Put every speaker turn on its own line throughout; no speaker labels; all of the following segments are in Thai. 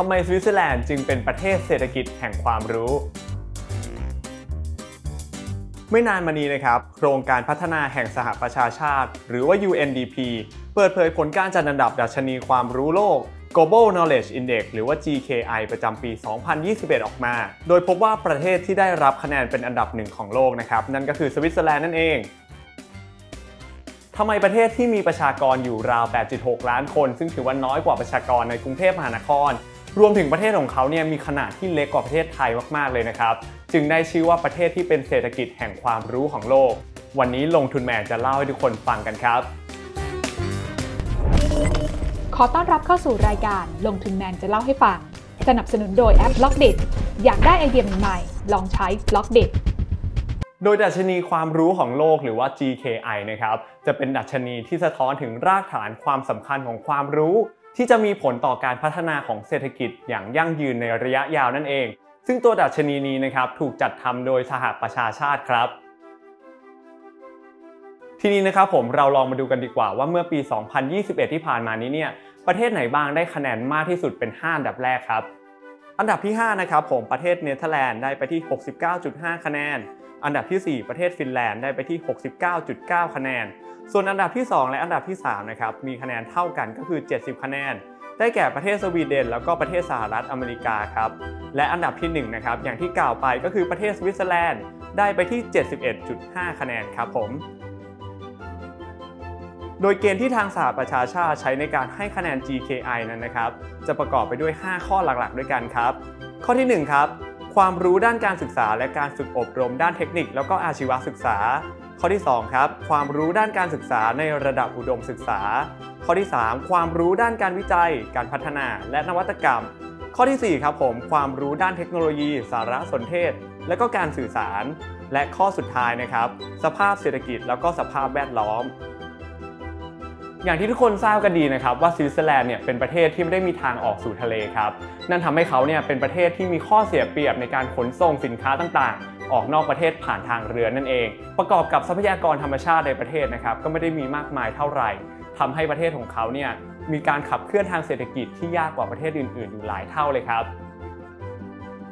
ทำไมสวิตเซอร์แลนด์จึงเป็นประเทศเศรษฐกิจแห่งความรู้ ไม่นานมานี้นะครับ โครงการพัฒนาแห่งสหประชาชาติ หรือว่า UNDP เปิดเผยผลการจัดอันดับดัชนีความรู้โลก Global Knowledge Index หรือว่า GKI ประจำปี 2021 ออกมา โดยพบว่าประเทศที่ได้รับคะแนนเป็นอันดับหนึ่งของโลกนะครับ นั่นก็คือสวิตเซอร์แลนด์นั่นเองทำไมประเทศที่มีประชากรอยู่ราว 8.6 ล้านคน ซึ่งถือว่าน้อยกว่าประชากรในกรุงเทพมหานคร รวมถึงประเทศของเขาเนี่ยมีขนาดที่เล็กกว่าประเทศไทยมากๆเลยนะครับ จึงได้ชื่อว่าประเทศที่เป็นเศรษฐกิจแห่งความรู้ของโลก วันนี้ลงทุนแมนจะเล่าให้ทุกคนฟังกันครับ
ขอต้อนรับเข้าสู่รายการลงทุนแมนจะเล่าให้ฟัง สนับสนุนโดยแอป b ล็อกเดอยากได้ไอเดียใหม่ๆลองใช้ b ล็อกเด
โดยดัชนีความรู้ของโลกหรือว่า GKI นะครับ จะเป็นดัชนีที่สะท้อนถึงรากฐานความสำคัญของความรู้ ที่จะมีผลต่อการพัฒนาของเศรษฐกิจอย่างยั่งยืนในระยะยาวนั่นเอง ซึ่งตัวดัชนีนี้นะครับถูกจัดทำโดยสหประชาชาติครับ ทีนี้นะครับผมเราลองมาดูกันดีกว่าว่าเมื่อปี 2021 ที่ผ่านมานี้เนี่ยประเทศไหนบ้างได้คะแนนมากที่สุดเป็น 5 อันดับแรกครับ อันดับที่ 5 นะครับผมประเทศเนเธอร์แลนด์ได้ไปที่ 69.5 คะแนน อันดับที่ 4 ประเทศฟินแลนด์ได้ไปที่ 69.9 คะแนน ส่วนอันดับที่ 2 และอันดับที่3นะครับมีคะแนนเท่ากันก็คือ 70 คะแนน ได้แก่ประเทศสวีเดน แล้วก็ประเทศสหรัฐอเมริกาครับและอันดับที่1นะครับอย่างที่กล่าวไปก็คือประเทศสวิตเซอร์แลนด์ได้ไปที่ 71.5 คะแนนครับผมโดยเกณฑ์ที่ทางสหประชาชาติใช้ในการให้คะแนน GKI นั้นนะครับ จะประกอบไปด้วย 5 ข้อหลักๆ ด้วยกันครับ ข้อที่ 1 ครับ ความรู้ด้านการศึกษา และการฝึกอบรมด้านเทคนิค แล้วก็อาชีวศึกษา ข้อที่ 2 ครับ ความรู้ด้านการศึกษาในระดับอุดมศึกษา ข้อที่ 3 ความรู้ด้านการวิจัย การพัฒนา และนวัตกรรม ข้อที่ 4 ครับผม ความรู้ด้านเทคโนโลยี สารสนเทศ และก็การสื่อสาร และข้อสุดท้ายนะครับ สภาพเศรษฐกิจ แล้วก็สภาพแวดล้อม อย่างที่ทุกคนทราบกันดีนะครับว่าสวิตเซอร์แลนด์เนี่ยเป็นประเทศที่ไม่ได้มีทางออกสู่ทะเลครับนั่นทำให้เขาเนี่ยเป็นประเทศที่มีข้อเสียเปรียบในการขนส่งสินค้าต่างๆ ออกนอกประเทศผ่านทางเรือนั่นเอง ประกอบกับทรัพยากรธรรมชาติในประเทศนะครับก็ไม่ได้มีมากมายเท่าไหร่ทำให้ประเทศของเขาเนี่ยมีการขับเคลื่อนทางเศรษฐกิจที่ยากกว่าประเทศอื่น ๆ อยู่หลายเท่าเลยครับ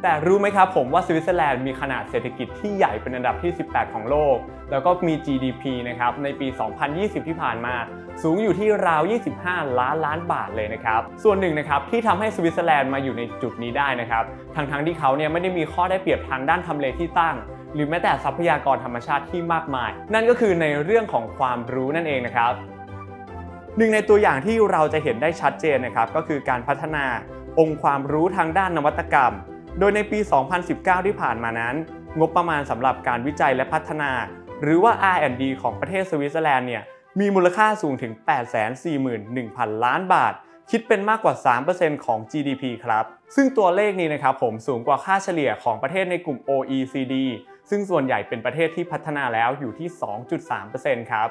แต่รู้ไหมครับผมว่าสวิตเซอร์แลนด์มีขนาดเศรษฐกิจที่ใหญ่เป็นอันดับที่ 18 ของโลก แล้วก็มี GDP นะครับในปี 2020 ที่ผ่านมา สูงอยู่ที่ราว 25 ล้านล้านบาทเลยนะครับ ส่วนหนึ่งนะครับที่ทำให้สวิตเซอร์แลนด์มาอยู่ในจุดนี้ได้นะครับทั้งๆทที่เขาเนี่ยไม่ได้มีข้อได้เปรียบทางด้านทำเลที่ตั้ง หรือแม้แต่ทรัพยากรธรรมชาติที่มากมาย นั่นก็คือในเรื่องของความรู้นั่นเองนะครับหนึ่งในตัวอย่างที่เราจะเห็นได้ชัดเจนนะครับก็คือการพัฒนาองค์ความรู้ทางด้านนวัตกรรม โดยในปี 2019 ที่ผ่านมานั้น งบประมาณสำหรับการวิจัยและพัฒนา หรือว่า R&D ของประเทศสวิตเซอร์แลนด์เนี่ยมีมูลค่าสูงถึง 841,000 ล้านบาท คิดเป็นมากกว่า 3%ของ GDP ครับ ซึ่งตัวเลขนี้นะครับผมสูงกว่าค่าเฉลี่ยของประเทศในกลุ่ม OECD ซึ่งส่วนใหญ่เป็นประเทศที่พัฒนาแล้วอยู่ที่ 2.3%ครับ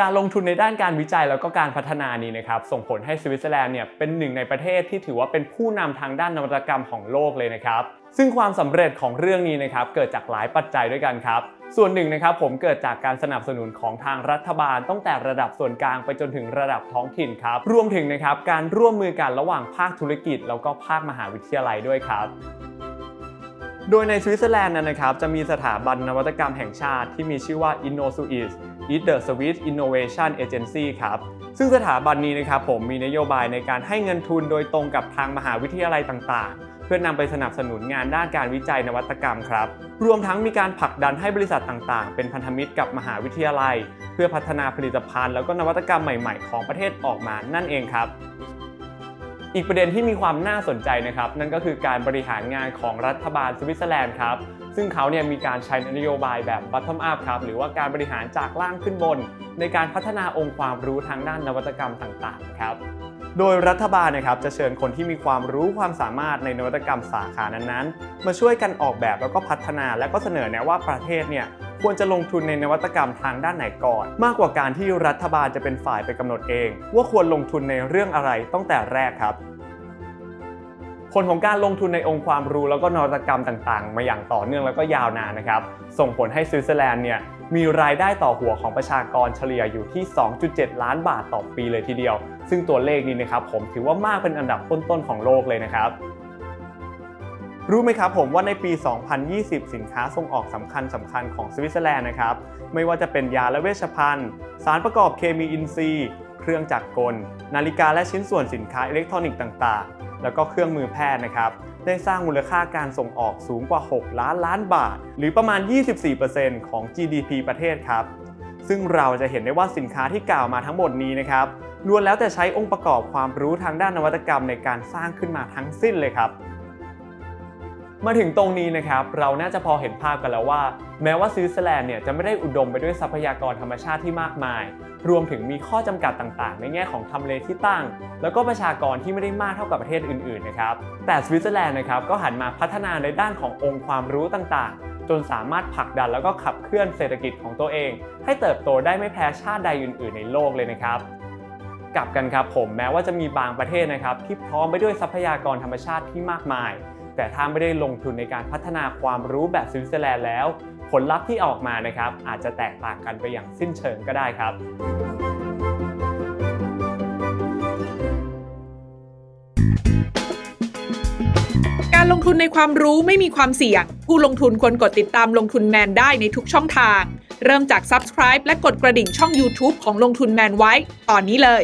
การลงทุนในด้านการวิจัยแล้วก็การพัฒนานี้นะครับส่งผลให้สวิตเซอร์แลนด์เนี่ยเป็นหนึ่งในประเทศที่ถือว่าเป็นผู้นำทางด้านนวัตกรรมของโลกเลยนะครับซึ่งความสำเร็จของเรื่องนี้นะครับเกิดจากหลายปัจจัยด้วยกันครับ ส่วนหนึ่งนะครับผมเกิดจากการสนับสนุนของทางรัฐบาลตั้งแต่ระดับส่วนกลางไปจนถึงระดับท้องถิ่นครับ รวมถึงนะครับการร่วมมือกันระหว่างภาคธุรกิจ แล้วก็ภาคมหาวิทยาลัยด้วยครับ โดยในสวิตเซอร์แลนด์นะครับจะมีสถาบันนวัตกรรมแห่งชาติที่มีชื่อว่า InnoSuisse Is the Swiss Innovation Agency ครับซึ่งสถาบันนี้นะครับผมมีนโยบายในการให้เงินทุนโดยตรงกับทางมหาวิทยาลัยต่างๆ เพื่อนำไปสนับสนุนงานด้านการวิจัยนวัตกรรมครับ รวมทั้งมีการผลักดันให้บริษัทต่างๆ เป็นพันธมิตรกับมหาวิทยาลัย เพื่อพัฒนาผลิตภัณฑ์แล้วก็นวัตกรรมใหม่ ๆ ของประเทศออกมานั่นเองครับ อีกประเด็นที่มีความน่าสนใจนะครับ นั่นก็คือการบริหารงานของรัฐบาลสวิตเซอร์แลนด์ครับ ซึ่งเขาเนี่ยมีการใช้นโยบายแบบ bottom up ครับ หรือว่าการบริหารจากล่างขึ้นบน ในการพัฒนาองค์ความรู้ทางด้านนวัตกรรมต่างๆ ครับโดยรัฐบาลนะครับจะเชิญคนที่มีความรู้ความสามารถในนวัตกรรมสาขานั้นๆ มาช่วยกันออกแบบแล้วก็พัฒนา และก็เสนอแนะว่าประเทศเนี่ย ควรจะลงทุนในนวัตกรรมทางด้านไหนก่อน มากกว่าการที่รัฐบาลจะเป็นฝ่ายไปกำหนดเอง ว่าควรลงทุนในเรื่องอะไรตั้งแต่แรกครับผลของการลงทุนในองค์ความรู้แล้วก็นวัตกรรมต่างๆ มาอย่างต่อเนื่องแล้วก็ยาวนานนะครับ ส่งผลให้สวิตเซอร์แลนด์เนี่ยมีรายได้ต่อหัวของประชากรเฉลี่ยอยู่ที่ 2.7 ล้านบาทต่อปีเลยทีเดียว ซึ่งตัวเลขนี้นะครับผมถือว่ามากเป็นอันดับต้นๆของโลกเลยนะครับ รู้ไหมครับผมว่าในปี 2020 สินค้าส่งออกสำคัญสำคัญของสวิตเซอร์แลนด์นะครับ ไม่ว่าจะเป็นยาและเวชภัณฑ์ สารประกอบเคมีอินทรีย์ เครื่องจักรกล นาฬิกาและชิ้นส่วนสินค้าอิเล็กทรอนิกส์ต่างๆ แล้วก็เครื่องมือแพทย์นะครับ ได้สร้างมูลค่าการส่งออกสูงกว่า 6 ล้านล้านบาท หรือประมาณ 24%ของ GDP ประเทศครับ ซึ่งเราจะเห็นได้ว่าสินค้าที่กล่าวมาทั้งหมดนี้นะครับล้วนแล้วแต่ใช้องค์ประกอบความรู้ทางด้านนวัตกรรมในการสร้างขึ้นมาทั้งสิ้นเลยครับ มาถึงตรงนี้นะครับเราน่าจะพอเห็นภาพกันแล้วว่า แม้ว่าสวิตเซอร์แลนด์เนี่ยจะไม่ได้อุดมไปด้วยทรัพยากรธรรมชาติที่มากมาย รวมถึงมีข้อจำกัดต่างๆ ในแง่ของทำเลที่ตั้ง แล้วก็ประชากรที่ไม่ได้มากเท่ากับประเทศอื่นๆนะครับแต่สวิตเซอร์แลนด์นะครับก็หันมาพัฒนาในด้านขององค์ความรู้ต่างๆ จนสามารถผลักดันแล้วก็ขับเคลื่อนเศรษฐกิจของตัวเอง ให้เติบโตได้ไม่แพ้ชาติใดอื่น ๆ ในโลกเลยนะครับกลับกันครับผมแม้ว่าจะมีบางประเทศนะครับที่พร้อมไปด้วยทรัพยากรธรรมชาติที่มากมาย แต่ถ้าไม่ได้ลงทุนในการพัฒนาความรู้แบบสวิตเซอร์แลนด์แล้ว ผลลัพธ์ที่ออกมานะครับ อาจจะแตกต่างกันไปอย่างสิ้นเชิงก็ได้ครับ
การลงทุนในความรู้ไม่มีความเสี่ยง ผู้ลงทุนควรกดติดตามลงทุนแมนได้ในทุกช่องทาง เริ่มจาก Subscribe และกดกระดิ่งช่อง YouTube ของลงทุนแมนไว้ ตอนนี้เลย